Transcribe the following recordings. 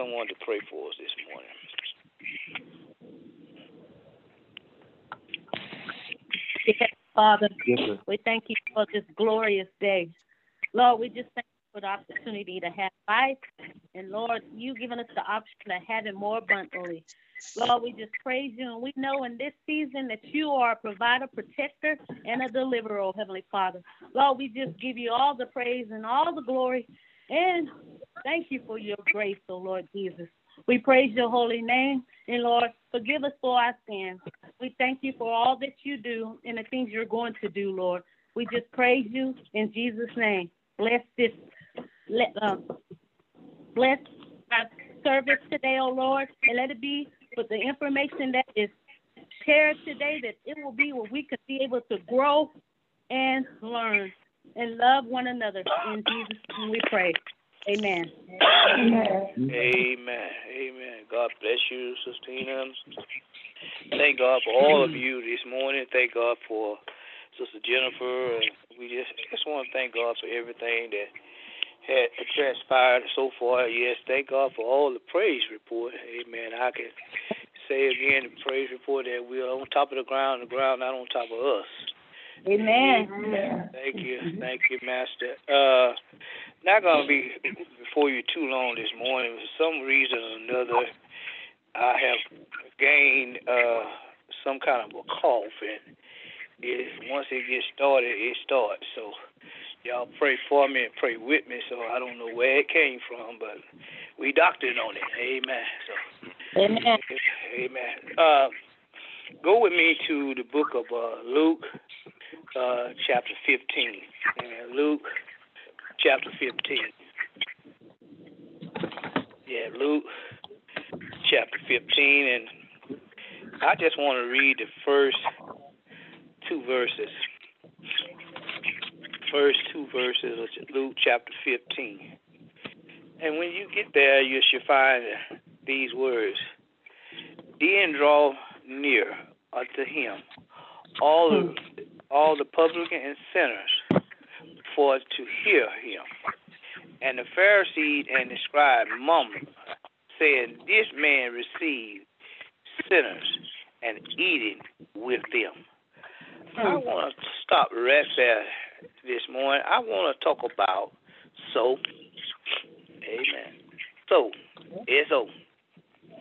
Someone to pray for us this morning? Father, yes, we thank you for this glorious day. Lord, we just thank you for the opportunity to have life. And Lord, you've given us the option of having more abundantly. Lord, we just praise you. And we know in this season that you are a provider, protector, and a deliverer, oh Heavenly Father. Lord, we just give you all the praise and all the glory. And thank you for your grace, oh Lord Jesus. We praise your holy name. And Lord, forgive us for our sins. We thank you for all that you do and the things you're going to do, Lord. We just praise you in Jesus' name. Bless this, let, um, bless our service today, oh Lord, and let it be with the information that is shared today, that it will be where we can be able to grow and learn and love one another. In Jesus' name we pray. Amen. Amen. Amen. Amen. God bless you, Sister Ina. Thank God for all of you this morning. Thank God for Sister Jennifer. We just just want to thank God for everything that had transpired so far. Yes, thank God for all the praise report. Amen. I can say again the praise report that we are on top of the ground, the ground not on top of us. Amen. Amen. Thank you. Thank you, Master. Uh not gonna be before you too long this morning. For some reason or another, I have gained uh, some kind of a cough, and it, once it gets started, it starts. So y'all pray for me and pray with me. So I don't know where it came from, but we doctored on it. Amen. So Amen. Amen. Uh, go with me to the book of uh, Luke, uh, chapter 15. Amen. Luke chapter 15. Yeah, Luke chapter 15. And I just want to read the first two verses. First two verses of Luke chapter 15. And when you get there, you should find these words Then draw near unto him all the, all the publican and sinners for us to hear him. And the Pharisees and the scribes mumbled, saying, This man received sinners and eating with them. I hmm. want to stop right there this morning. I want to talk about soap. Amen. So, S-O.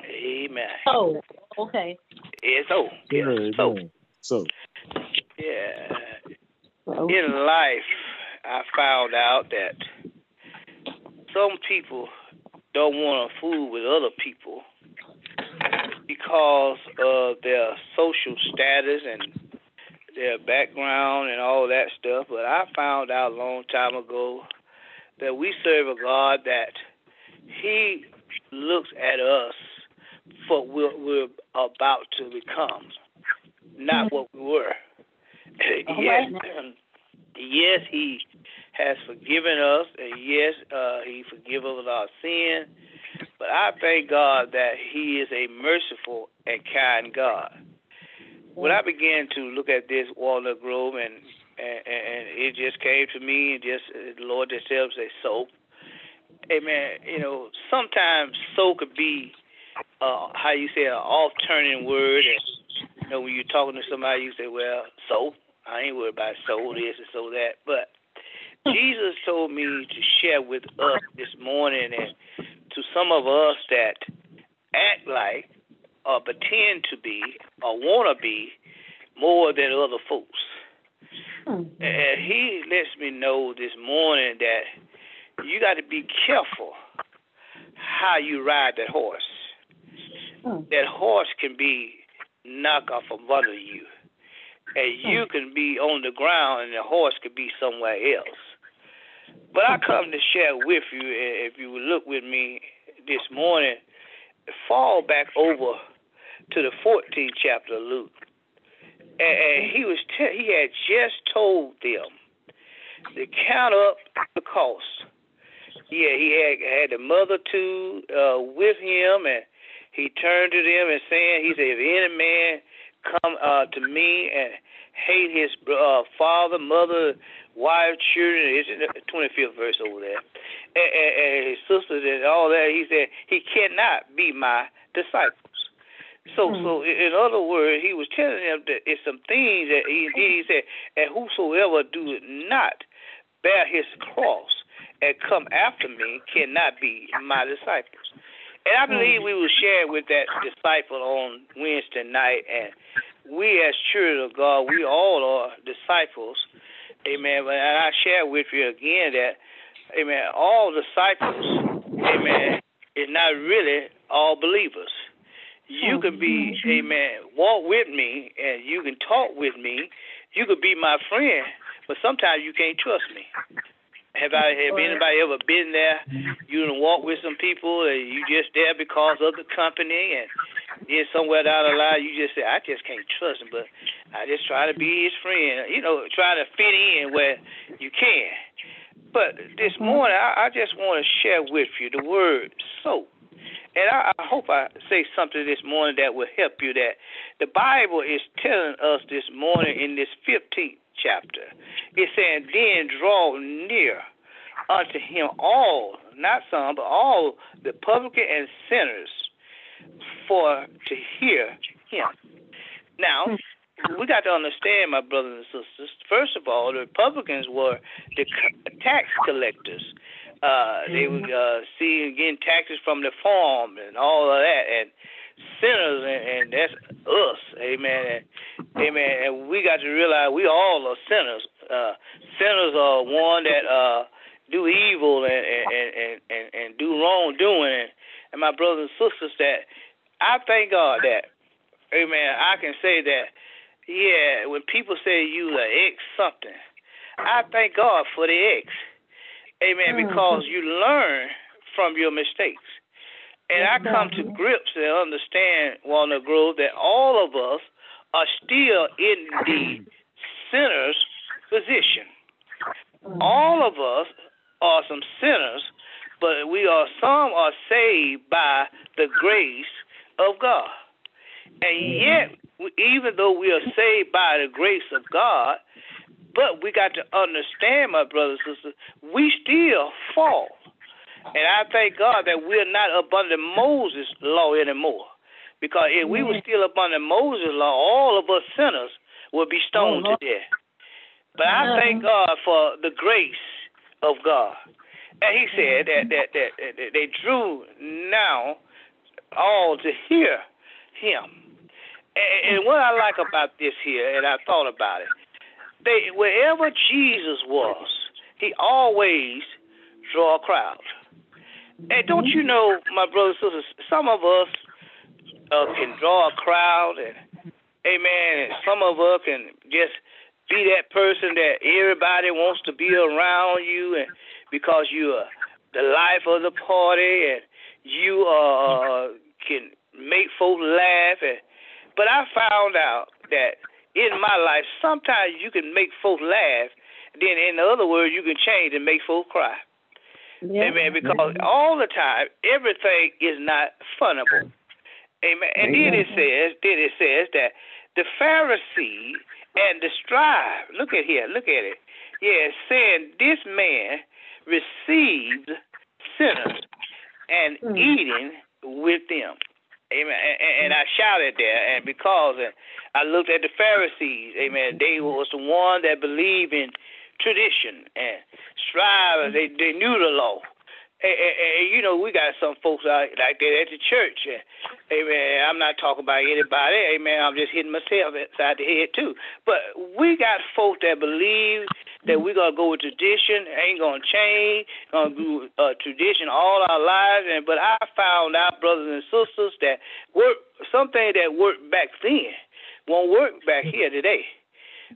Amen. Oh, okay. S-O. Yeah, so. So. Yeah. In life, I found out that some people don't want to fool with other people because of their social status and their background and all that stuff. But I found out a long time ago that we serve a God that He looks at us for what we're about to become, not mm-hmm. what we were. yes, yes, He has forgiven us, and yes, uh, He forgives us our sin. But I thank God that He is a merciful and kind God. When I began to look at this Walnut Grove, and and, and it just came to me, and just the Lord just tells say so. Amen. You know, sometimes so could be uh, how you say an off turning word, and you know when you're talking to somebody, you say, "Well, so." I ain't worried about so this and so that. But Jesus told me to share with us this morning and to some of us that act like or pretend to be or want to be more than other folks. Mm-hmm. And he lets me know this morning that you got to be careful how you ride that horse. Mm-hmm. That horse can be knocked off of under you, and you hmm. can be on the ground, and the horse could be somewhere else. But I come to share with you, if you would look with me this morning, fall back over to the 14th chapter of Luke. And, and he was te- he had just told them to count up the cost. Yeah, he had had the mother too uh, with him, and he turned to them and saying, he said, if any man come uh, to me and hate his uh, father, mother, wife, children. It's in the 25th verse over there. And, and, and his sisters and all that. He said he cannot be my disciples. So, mm-hmm. so in other words, he was telling them that it's some things that he did. He said, "And whosoever do not bear his cross and come after me cannot be my disciples." And I hmm. believe we will share with that disciple on Wednesday night. And we, as children of God, we all are disciples. Amen. But and I share with you again that, amen, all disciples, amen, is not really all believers. You oh, can be, amen, walk with me and you can talk with me. You could be my friend, but sometimes you can't trust me. Have I have anybody ever been there? You and walk with some people, and you just there because of the company, and then somewhere down the line you just say, I just can't trust him, but I just try to be his friend. You know, try to fit in where you can. But this mm-hmm. morning, I, I just want to share with you the word soap. And I, I hope I say something this morning that will help you. That the Bible is telling us this morning in this 15th chapter. It's saying, Then draw near unto him all, not some, but all the publican and sinners for to hear him. Now, we got to understand, my brothers and sisters. First of all, the Republicans were the tax collectors. Uh, they were uh, seeing getting taxes from the farm and all of that, and sinners, and, and that's us, amen. And, amen. And we got to realize we all are sinners. Uh, sinners are one that uh, do evil and and, and, and, and do wrongdoing. And, and my brothers and sisters, that I thank God that, amen. I can say that, yeah. When people say you are ex something, I thank God for the ex, amen, mm. because you learn from your mistakes. And I come to grips and understand, Walnut Grove, that all of us are still in the sinner's position. All of us are some sinners, but we are some are saved by the grace of God. And yet, even though we are saved by the grace of God, but we got to understand, my brothers and sisters, we still fall. And I thank God that we're not up under Moses' law anymore. Because if we were mm-hmm. still up under Moses' law, all of us sinners would be stoned to mm-hmm. death. But I mm-hmm. thank God for the grace of God. And he said that, that, that, that they drew now all to hear him. And, and what I like about this here, and I thought about it, they wherever Jesus was, he always draw a crowd. And don't you know, my brothers and sisters, some of us uh, can draw a crowd, and amen, and some of us can just be that person that everybody wants to be around you, and because you are the life of the party, and you uh, can make folks laugh. And, but I found out that in my life, sometimes you can make folks laugh, then in other words, you can change and make folks cry. Yeah. Amen. Because all the time, everything is not funnable. Amen. And Amen. then it says, then it says that the Pharisee and the scribe, look at here, look at it. Yeah, saying this man received sinners and mm. eating with them. Amen. And, and, I shouted there, and because I looked at the Pharisees, amen, they was the one that believed in tradition and strive. They they knew the law. And, and, and, you know, we got some folks out like that at the church. Amen. I'm not talking about anybody. Amen. I'm just hitting myself inside the head too. But we got folks that believe that we're gonna go with tradition, ain't gonna change, gonna do uh, tradition all our lives. And but I found out, brothers and sisters, that work something that worked back then won't work back here today.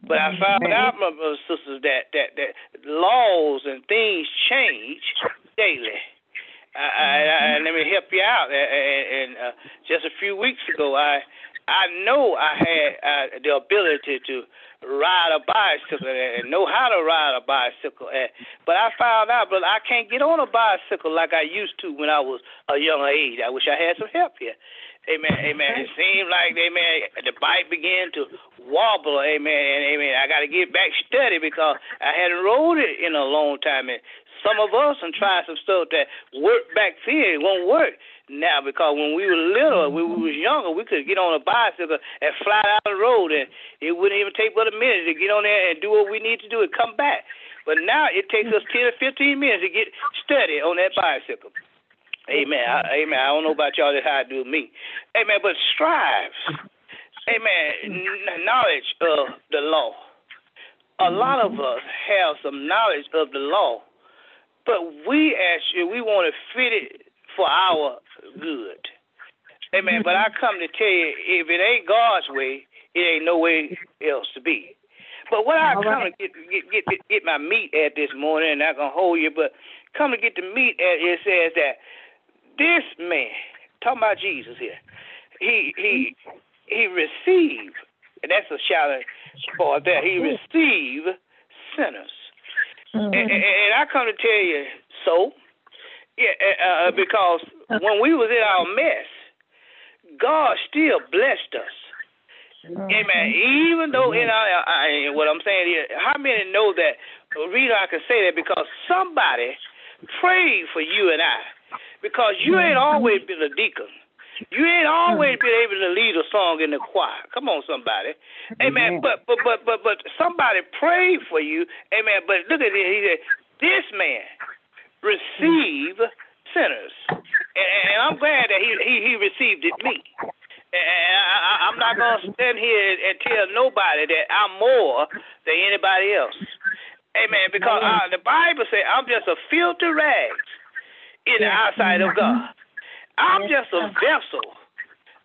But I found out, my brothers and sisters, that, that, that laws and things change daily. I, I, I, let me help you out. And, and uh, just a few weeks ago, I I know I had uh, the ability to ride a bicycle and know how to ride a bicycle. And, but I found out, but I can't get on a bicycle like I used to when I was a younger age. I wish I had some help here. Amen. Amen. It seemed like, amen, the bike began to wobble. Amen. And amen. I got to get back study because I hadn't rode it in a long time. And some of us and tried some stuff that worked back then. It won't work now because when we were little, when we was younger, we could get on a bicycle and fly down the road, and it wouldn't even take but a minute to get on there and do what we need to do and come back. But now it takes us ten or fifteen minutes to get steady on that bicycle. Amen. I, amen. I don't know about y'all. That's how I do me. Amen. But strive. Amen. Knowledge of the law. A lot of mm-hmm. us have some knowledge of the law, but we actually we want to fit it for our good. Amen. But I come to tell you, if it ain't God's way, it ain't no way else to be. But what I come to get get get, get my meat at this morning, and I'm gonna hold you, but come to get the meat at it says that this man, talking about Jesus here, he he he received, and that's a shout out for that. He received sinners, mm-hmm. and, and, I come to tell you so. Yeah, uh, uh, because when we was in our mess, God still blessed us. Mm-hmm. Amen. Even though in our, I, what I'm saying here, how many know that? The reason I can say that because somebody prayed for you and I because you ain't always been a deacon. You ain't always been able to lead a song in the choir. Come on, somebody. Amen. But but but but but somebody prayed for you. Amen. But look at this. He said, This man receive sinners. And, and I'm glad that he he, he received it me. And I, I'm not gonna stand here and tell nobody that I'm more than anybody else. Amen. Because uh, the Bible says I'm just a filthy rags in the eyesight of God. I'm just a vessel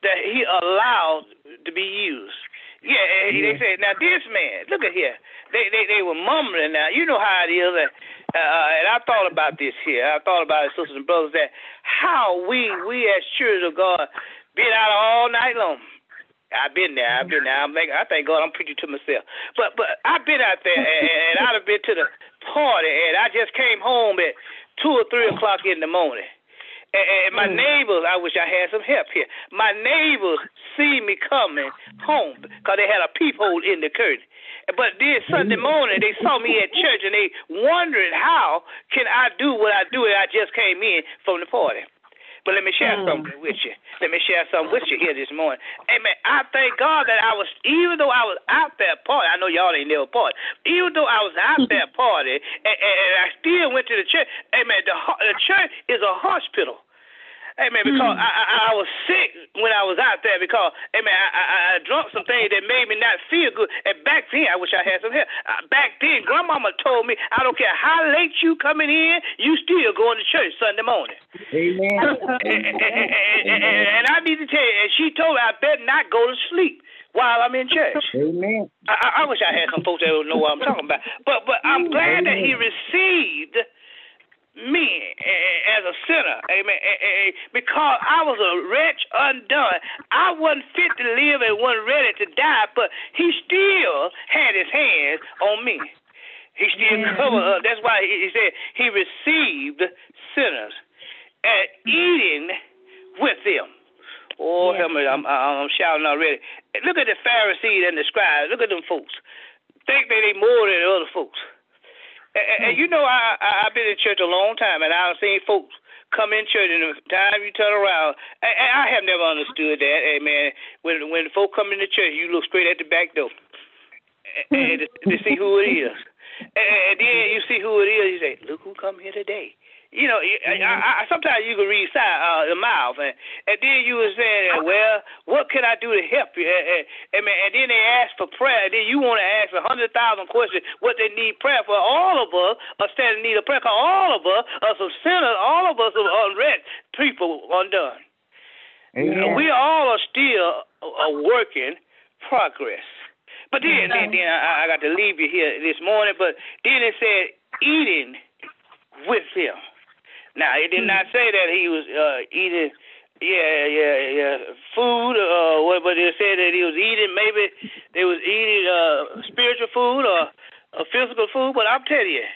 that He allowed to be used. Yeah, they said, now this man, look at here. They they they were mumbling. Now you know how it is. Uh, uh, and I thought about this here. I thought about it, sisters and brothers, that how we we as children of God been out all night long. I've been there. I've been there. I'm making, I thank God I'm preaching to myself. But but I've been out there and, and I've been to the party and I just came home at two or three o'clock in the morning. And, my mm. neighbors, I wish I had some help here. My neighbors see me coming home because they had a peephole in the curtain. But then Sunday mm. morning, they saw me at church and they wondered how can I do what I do and I just came in from the party. But let me share mm. something with you. Let me share something with you here this morning. Amen. I thank God that I was, even though I was out there party, I know y'all ain't never party, even though I was out there party, and, and I still went to the church. Amen. The, the church is a hospital. Amen. Because mm. I, I, I was sick when I was out there because, amen, I, I, I drunk some things that made me not feel good. And back then, I wish I had some help. Uh, back then, grandmama told me, I don't care how late you coming in, you still going to church Sunday morning. Amen. and, and, and, and, I need to tell you, and she told me I better not go to sleep while I'm in church. Amen. I, I wish I had some folks that would know what I'm talking about. But but I'm glad Amen. that he received me as a sinner, amen, because I was a wretch undone. I wasn't fit to live and wasn't ready to die, but he still had his hands on me. He still covered us. That's why he said he received sinners and eating with them. Oh, yeah. me, I'm, I'm shouting already. Look at the Pharisees and the scribes. Look at them folks. Think that they more than the other folks. And, and you know, I, I I've been in church a long time, and I've seen folks come in church, and the time you turn around, and, and I have never understood that. Man, when when folk come into church, you look straight at the back door, and, and to, to see who it is, and, and then you see who it is. You say, "Look who come here today." You know, mm-hmm. I, I, sometimes you can read side uh, the mouth, and, and then you were saying, well, what can I do to help you? And, and, and then they ask for prayer, and then you want to ask a hundred thousand questions what they need prayer for. All of us are standing in need of prayer. Cause all of us are some sinners. All of us are unread people undone. Amen. We all are still a working progress. But then, then, then I, I got to leave you here this morning. But then it said eating with him. Now it did not say that he was uh, eating. Yeah, yeah, yeah. Food, uh, what? But it said that he was eating. Maybe they was eating uh, spiritual food or uh, physical food. But I'm telling you,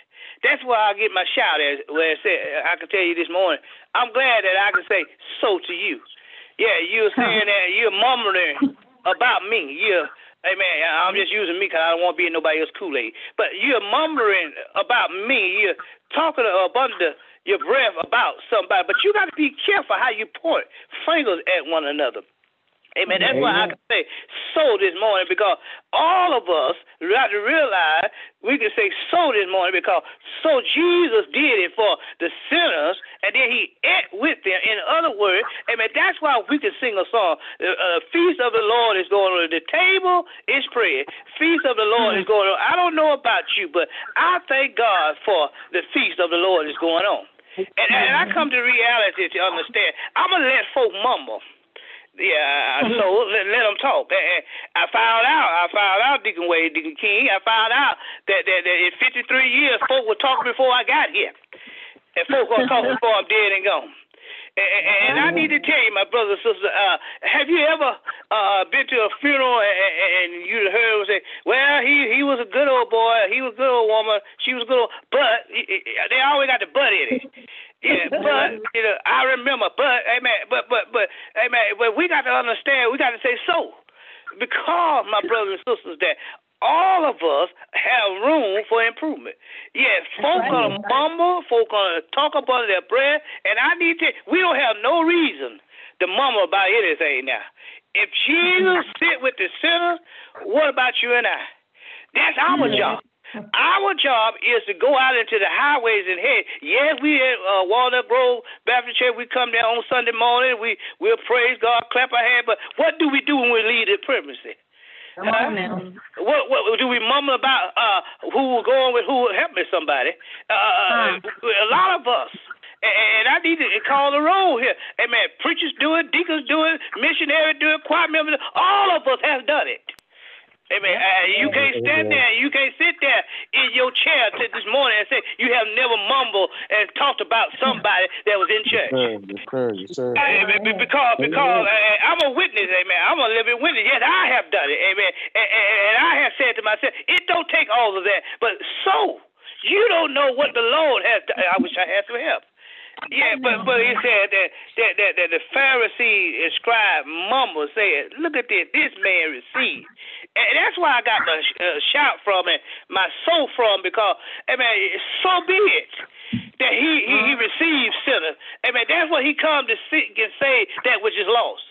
that's why I get my shout as where it said. I can tell you this morning. I'm glad that I can say so to you. Yeah, you're saying that you're mumbling about me. You're Hey man, I'm just using me because I don't want to be in nobody else's Kool Aid. But you're mumbling about me. You're talking under your breath about somebody. But you got to be careful how you point fingers at one another. Amen. That's Amen. why I can say so this morning because all of us got to realize we can say so this morning because so Jesus did it for the sinners and then he ate with them. In other words, amen, that's why we can sing a song. The uh, feast of the Lord is going on. The table is spread. Feast of the Lord is going on. I don't know about you, but I thank God for the feast of the Lord is going on. And, and I come to reality to understand. I'm to let folk mumble. Yeah, so mm-hmm. let, let them talk. And I found out. I found out, Deacon Wade, Deacon King. I found out that, that, that in 53 years, folk were talking before I got here, and folk were talking before I'm dead and gone. And, and I need to tell you, my brother and sister, uh, have you ever uh, been to a funeral and, and you heard say, "Well, he he was a good old boy, he was a good old woman, she was a good old," but they always got the butt in it. Yeah, but you know, I remember, but hey man, but but but hey man, but we got to understand, we got to say so, because my brothers and sisters, that all of us have room for improvement. Yes, folk right. gonna mumble, folk gonna talk about their breath, and I need to. We don't have no reason to mumble about anything now. If Jesus sit with the sinners, what about you and I? That's our yeah. job. Our job is to go out into the highways and hey, yes, we at uh, Walnut Grove Baptist Church. We come there on Sunday morning. We we'll praise God, clap our hands. But what do we do when we leave the premises? Come on now. What, what do we mumble about? Uh, who will go on with who will help me? Somebody. Uh, uh, A lot of us. And I need to call the roll here. Amen. Preachers do it, deacons do it, missionaries do it, choir members. All of us have done it. Amen. Uh, you can't stand there. You can't sit there in your chair this morning and say you have never mumbled and talked about somebody that was in church. Yes, sir. Yes, sir. Amen. Because because uh, I'm a witness. Amen. I'm a living witness. Yes, I have done it. Amen. And, and I have said to myself, it don't take all of that. But so you don't know what the Lord has. Done. I wish I had some help. Yeah, but but he said that that that, that the Pharisee and scribe mumble said, "Look at this, this man received." And that's why I got the uh, shout from and my soul from because, I mean, so be it that he he, he receives sinners. I mean, that's what he come to seek and say that which is lost.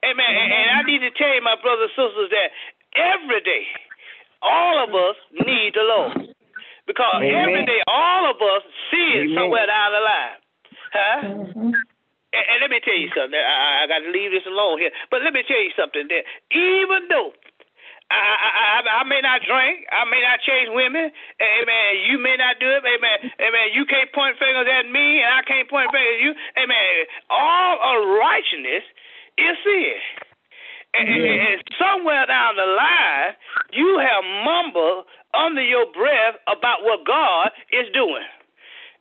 Amen. And, and I need to tell you, my brothers and sisters, that every day, all of us need the Lord. Because Amen. every day, all of us see it somewhere down the line. Huh? Mm-hmm. And, and, let me tell you something. I, I got to leave this alone here. But let me tell you something. That even though I, I, I, may not drink. I may not chase women. Amen. You may not do it. Amen. Amen. You can't point fingers at me, and I can't point fingers at you. Amen. All unrighteousness is sin. And, and somewhere down the line, you have mumbled under your breath about what God is doing.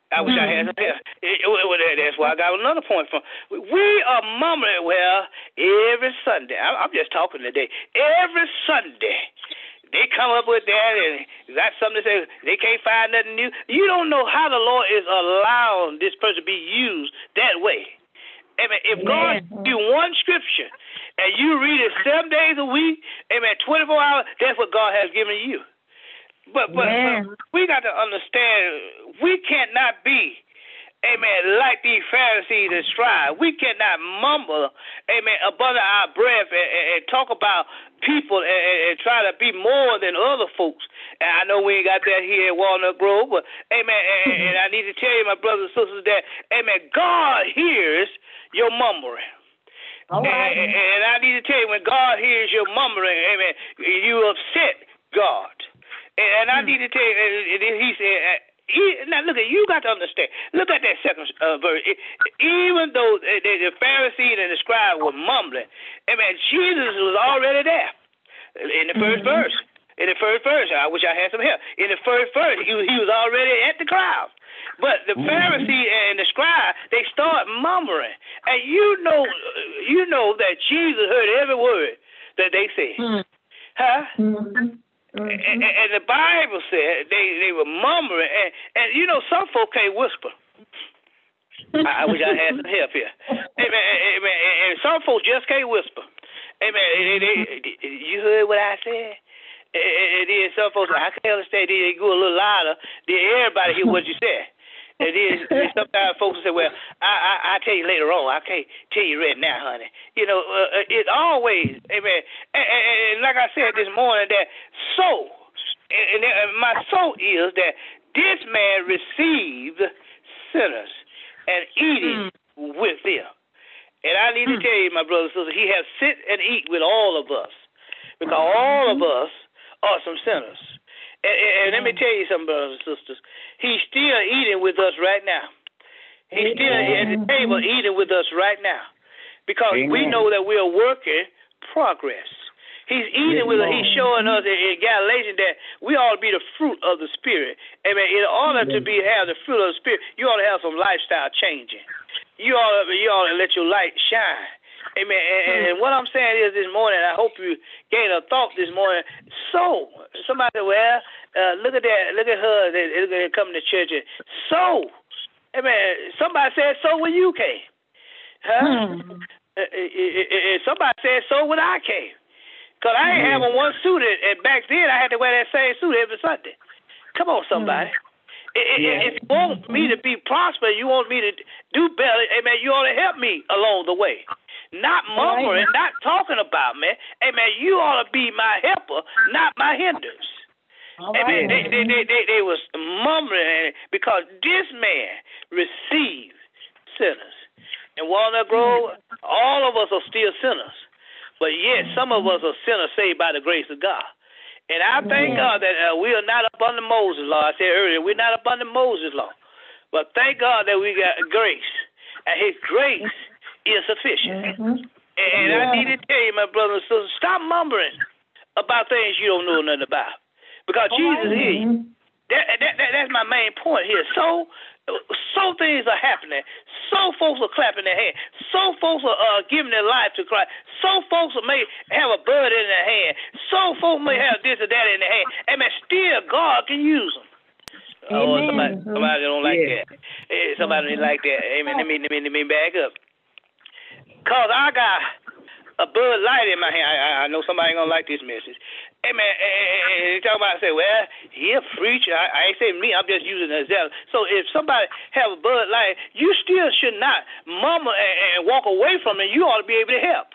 I wish mm-hmm. I had some help. That's why I got another point from. We are mumbling, well, every Sunday. I'm just talking today. Every Sunday, they come up with that and got something to say. They can't find nothing new. You don't know how the Lord is allowing this person to be used that way. Amen. If God gives you one scripture and you read it seven days a week, amen, 24 hours, that's what God has given you. But but, yeah. but we got to understand we cannot be Amen. Like these Pharisees and scribes, we cannot mumble, amen, above our breath and, and, and talk about people and, and, try to be more than other folks. And I know we ain't got that here at Walnut Grove, but amen. And, and I need to tell you, my brothers and sisters, that amen, God hears your mumbling. Right. and, and I need to tell you, when God hears your mumbling, amen, you upset God. And, I hmm. need to tell you, he said, uh, now look at you got to understand. Look at that second uh, verse. Even though the, the Pharisees and the scribe were mumbling, I mean Jesus was already there in the 1st mm-hmm. verse. In the first verse, I wish I had some help. In the first verse, he, he was already at the crowd. But the Pharisee and the scribe, they start murmuring, and you know, you know that Jesus heard every word that they said, mm. huh? Mm-hmm. And, and, the Bible said they they were murmuring, and and you know some folk can't whisper. I, wish I had some help here. Amen. Amen. And some folks just can't whisper. Amen. You heard what I said? And then some folks, I can't understand. They go a little louder. Then everybody hear what you said. And then sometimes folks will say, "Well, I I I tell you later on. I can't tell you right now, honey." You know, uh, uh it always, amen. And, and, and like I said this morning, that so, and, and my soul is that this man received sinners and eating mm. with them. And I need mm. to tell you, my brothers and sisters, he has sit and eat with all of us because all of us are some sinners. And, and let me tell you something, brothers and sisters. He's still eating with us right now. He's still at the table eating with us right now. Because Amen. we know that we are working progress. He's eating with us. He's showing us in Galatians that we ought to be the fruit of the Spirit. Amen. In order to be have the fruit of the Spirit, you ought to have some lifestyle changing. You ought to, you ought to let your light shine. Amen. And, and, and what I'm saying is this morning, I hope you gain a thought this morning. So, somebody said, well, uh, look at that. Look at her. They, look at her coming to church. And so, amen. Somebody said so when you came. Huh? Hmm. Uh, uh, uh, somebody said so when I came. Because I ain't mm-hmm. having one suit, and back then I had to wear that same suit every Sunday. Come on, somebody. Mm-hmm. Yeah. If you want me to be prosperous, you want me to do better, amen, you ought to help me along the way not murmuring, right. not talking about me. Amen. You ought to be my helper, not my hinders. Amen. Right. They, they, they, they, they was murmuring because this man received sinners. In Walnut Grove, all of us are still sinners. But yet, some of us are sinners saved by the grace of God. And I thank God that uh, we are not up under Moses' law. I said earlier, we're not up under Moses' law. But thank God that we got grace. And His grace is sufficient. Mm-hmm. And yeah. I need to tell you, my brothers and sisters, stop mumbling about things you don't know nothing about. Because oh, Jesus is. That, that, that, that's my main point here. So, so things are happening. So folks are clapping their hands. So folks are uh, giving their life to Christ. So folks may have a bird in their hand. So folks may have this or that in their hand. And man, still God can use them. Oh, somebody, somebody don't like yeah. that. Hey, somebody mm-hmm. like that. Amen. Let me, let me, let me back up. Cause I got a Bud Light in my hand. I, I know somebody gonna like this message. Hey man, and, talk about I say, well, he a preacher. I, I ain't saying me. I'm just using an example. So if somebody have a Bud Light, you still should not murmur and, and walk away from it. You ought to be able to help.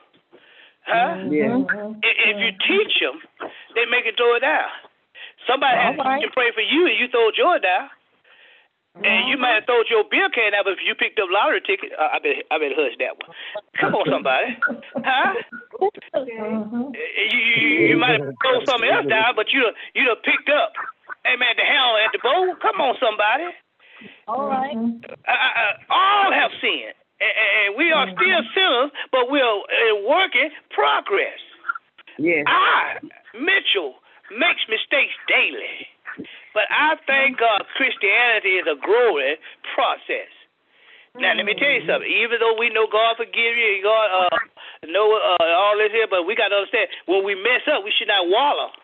Huh? Mm-hmm. Yeah. If you teach them, they make it throw it down. Somebody has right. to pray for you, and you throw joy down. And you might have thrown your beer can out, but if you picked up lottery ticket, uh, I bet I bet hush that one. Come on, somebody, huh? Okay. You you, you might have thrown something else down, but you you have picked up. Hey man, the hell at the bowl. Come on, somebody. All right. Uh, uh, all have sinned, and, and we are still sinners, but we're uh, working progress. Yeah. I Mitchell makes mistakes daily. But I thank God Christianity is a growing process. Now let me tell you something. Even though we know God forgive you, God uh, know uh, all this here, but we got to understand when we mess up, we should not wallow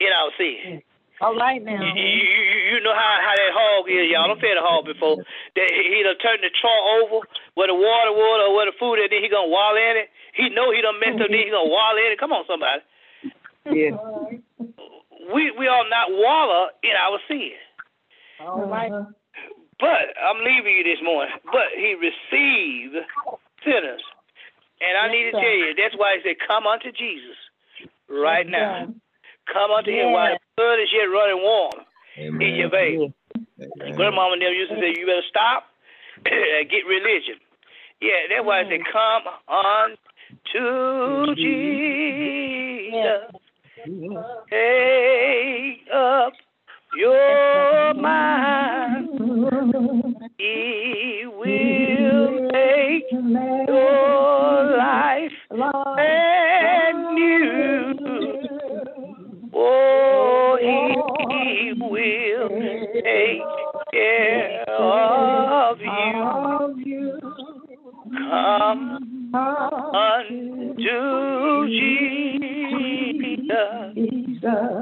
in our sin. All right now. You, you, you know how, how that hog is, y'all. Don't fed a hog before. That he done turned the trough over where the water was or where the food is, then he gonna wallow in it. He know he done messed up, then he gonna wallow in it. Come on, somebody. Yeah we we are not wallow in our sin. All right. But I'm leaving you this morning. But he received sinners. And I yes, need to sir. tell you, that's why he said, Come unto Jesus right yes, now. Sir. Come unto yes. him while the blood is yet running warm Amen. in your veins. Grandmama never used to say, You better stop and get religion. Yeah, that's why I said, Come unto Jesus. Take up your mind. He will make your life brand new. Oh, he will take care of you. Come Jesus.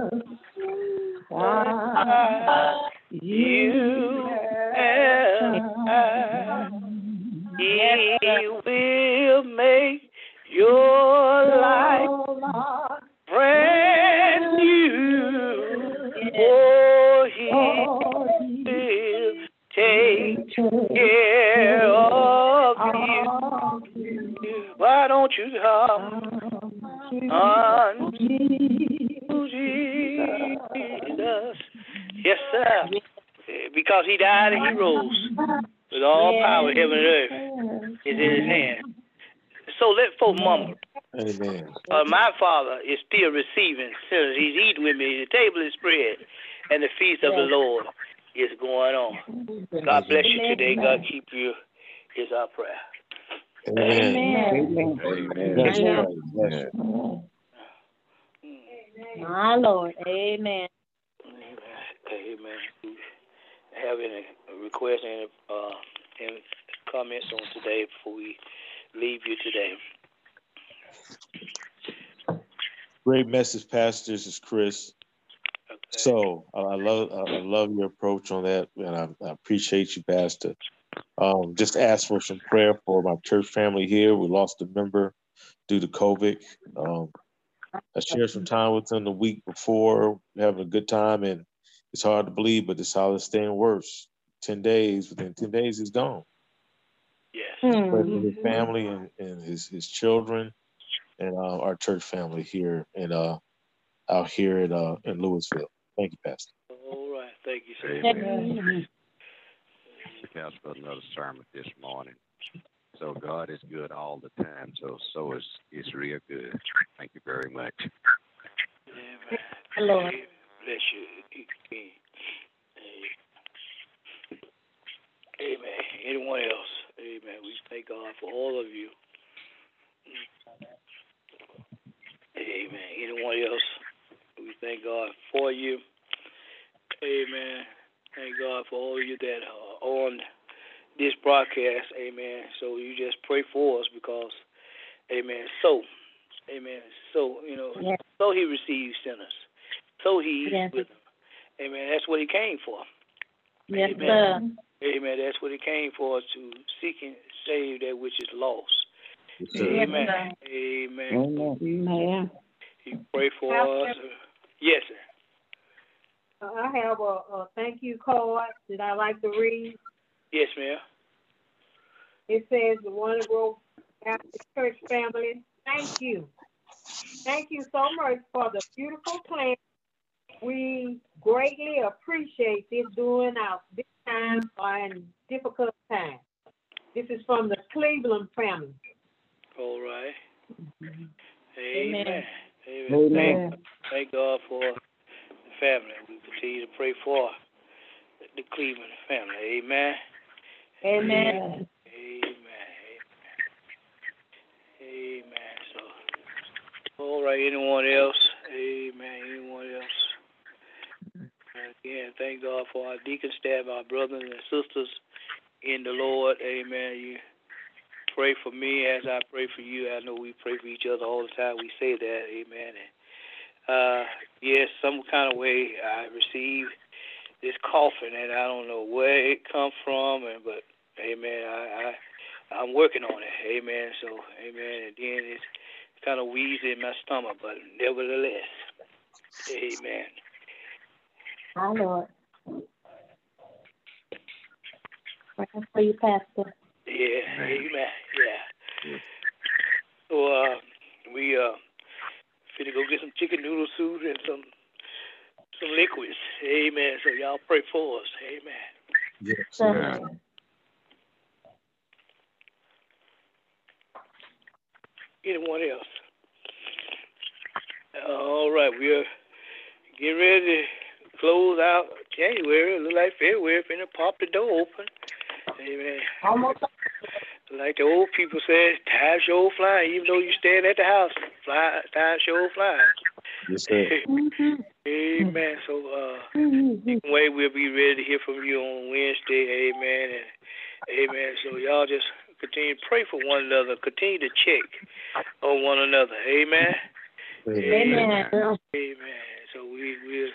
Uh, my father is still receiving sinners. He's eating with me. The table is spread, and the feast of the Lord is going on. God bless you today. God keep you. Is our prayer. Amen. Amen. Amen. Amen. My Lord. Amen. Amen. Amen. Have any requests, any, uh, any comments on today before we leave you today? Great message, Pastor. This is Chris. Okay. So uh, I love I love your approach on that, and I, I appreciate you, Pastor. Um, just ask for some prayer for my church family here. We lost a member due to COVID. Um, I shared some time with them the week before, having a good time, and it's hard to believe, but it's how it's staying worse. Ten days, within ten days, he's gone. yes. Pray for his Mhm. family and, and his his children, and uh, our church family here and uh, out here at uh, in Louisville. Thank you, Pastor. All right. Thank you, sir. Amen. That's for another sermon this morning. So God is good all the time. So so is is real good. Thank you very much. Amen. Lord. Bless you. Amen. Anyone else? Amen. We thank God for all of you. Amen. Anyone else? We thank God for you. Amen. Thank God for all of you that are on this broadcast. Amen. So you just pray for us because, Amen. So, Amen. So you know, Yes. so He receives sinners. So He is Yes. with them. Amen. That's what He came for. Yes, Amen. sir. Amen. That's what He came for to seek and save that which is lost. Yes, sir. Yes, Amen. Amen. Amen. Amen. He pray for us. Yes, sir. Uh, I have a, a thank you card that I like to read. Yes, ma'am. It says, the one Grove Baptist Church family, thank you. Thank you so much for the beautiful plan. We greatly appreciate this during our big time and difficult time. This is from the Cleveland family. All right. Amen. Amen. Amen. Amen. Thank, thank God for the family. We continue to pray for the Cleveland family. Amen. Amen. Amen. Amen. Amen. So, all right. Anyone else? Amen. Anyone else? Again, thank God for our deacon staff, our brothers and sisters in the Lord. Amen. You pray for me as I pray for you. I know we pray for each other all the time. We say that. Amen. And, uh, yes, some kind of way I received this coughing, and I don't know where it come from, and but Amen. I, I I'm working on it. Amen. So, Amen. And then it's kind of wheezy in my stomach, but nevertheless, Amen. My Lord. Praying for you, Pastor. Yeah, amen. Yeah. So uh, we uh, finna go get some chicken noodle soup and some some liquids. Amen. So y'all pray for us. Amen. Yes. Sir. Anyone else? All right, we are getting ready to close out January. It look like February finna pop the door open. Amen. Almost. Like the old people said, time sure flying. Even though you staying at the house, fly, time sure flying. Yes, sir. Amen. So, uh, way we'll be ready to hear from you on Wednesday. Amen. And amen. So y'all just continue to pray for one another. Continue to check on one another. Amen. Amen. Amen. So we we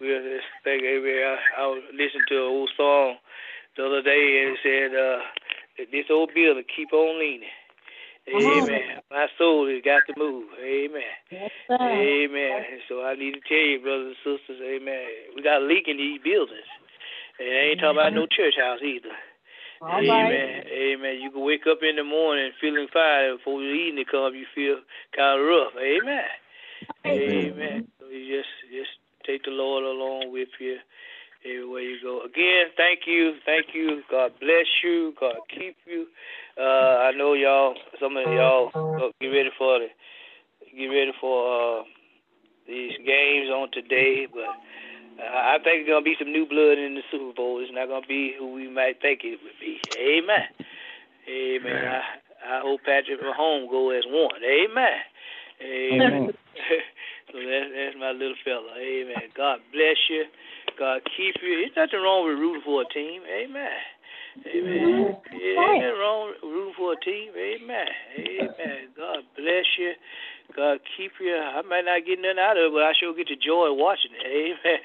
we just think. Amen. I, I was listening to an old song the other day and it said, uh, "This old building keep on leaning." Amen. My soul has got to move. Amen. Yes, Amen. So I need to tell you, brothers and sisters, amen. We got a leak in these buildings. And I ain't talking about no church house either. All amen. right. Amen. You can wake up in the morning feeling fine before the evening comes you feel kind of rough. Amen. Amen. So you just just take the Lord along with you everywhere you go. Again, thank you, thank you. God bless you. God keep you. Uh, I know y'all. Some of y'all uh, get ready for the get ready for uh, these games on today, but. Uh, I think it's gonna be some new blood in the Super Bowl. It's not gonna be who we might think it would be. Amen. Amen. I, I hope Patrick Mahomes go as one. Amen. Amen. so that's that's my little fella. Amen. God bless you. God keep you. There's nothing wrong with rooting for a team. Amen. Amen. Yeah, nothing wrong with rooting for a team. Amen. Amen. God bless you. God keep you. I might not get nothing out of it, but I sure get the joy of watching it. Amen.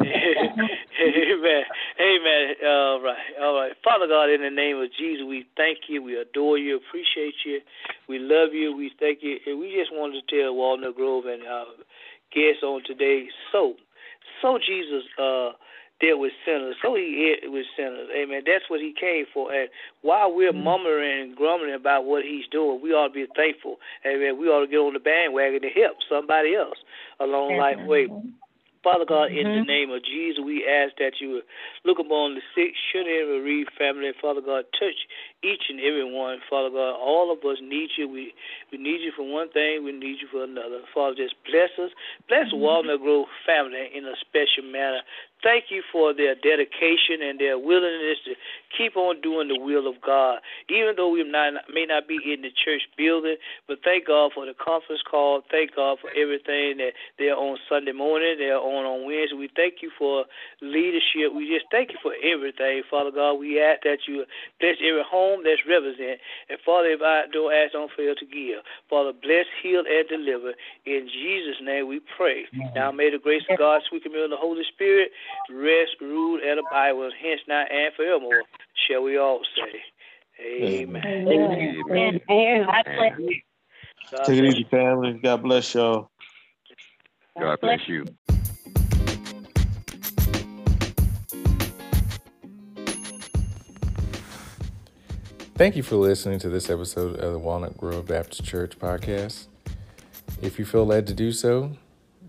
Amen. Amen. All right. All right. Father God, in the name of Jesus, we thank you. We adore you. Appreciate you. We love you. We thank you. And we just wanted to tell Walnut Grove and our guests on today, so, so Jesus, uh, dealt with sinners. So he ate with sinners. Amen. That's what he came for. And while we're murmuring and grumbling about what he's doing, we ought to be thankful. Amen. We ought to get on the bandwagon to help somebody else along life way. Father God, in the mm-hmm. name of Jesus, we ask that you would look upon the sick, should ever read family. Father God, touch each and every one. Father God, all of us need you. We we need you for one thing, we need you for another. Father, just bless us. Bless Walnut Grove family in a special manner. Thank you for their dedication and their willingness to keep on doing the will of God, even though we not, may not be in the church building. But thank God for the conference call. Thank God for everything that they're on Sunday morning. They're on on Wednesday. We thank you for leadership. We just thank you for everything, Father God. We ask that you bless every home that's represented. And Father, if I don't ask, don't fail to give. Father, bless, heal, and deliver. In Jesus' name we pray. Now may the grace of God, sweet communion of the Holy Spirit, rest, rule, and abide with us hence now and forevermore. Shall we all say? Amen. Amen. Amen. God bless you. God Take it easy, family. God bless y'all. God bless you. Thank you for listening to this episode of the Walnut Grove Baptist Church podcast. If you feel led to do so,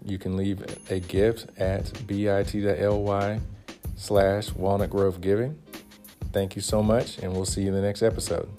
you can leave a gift at bit.ly slash walnut grove giving. Thank you so much, and we'll see you in the next episode.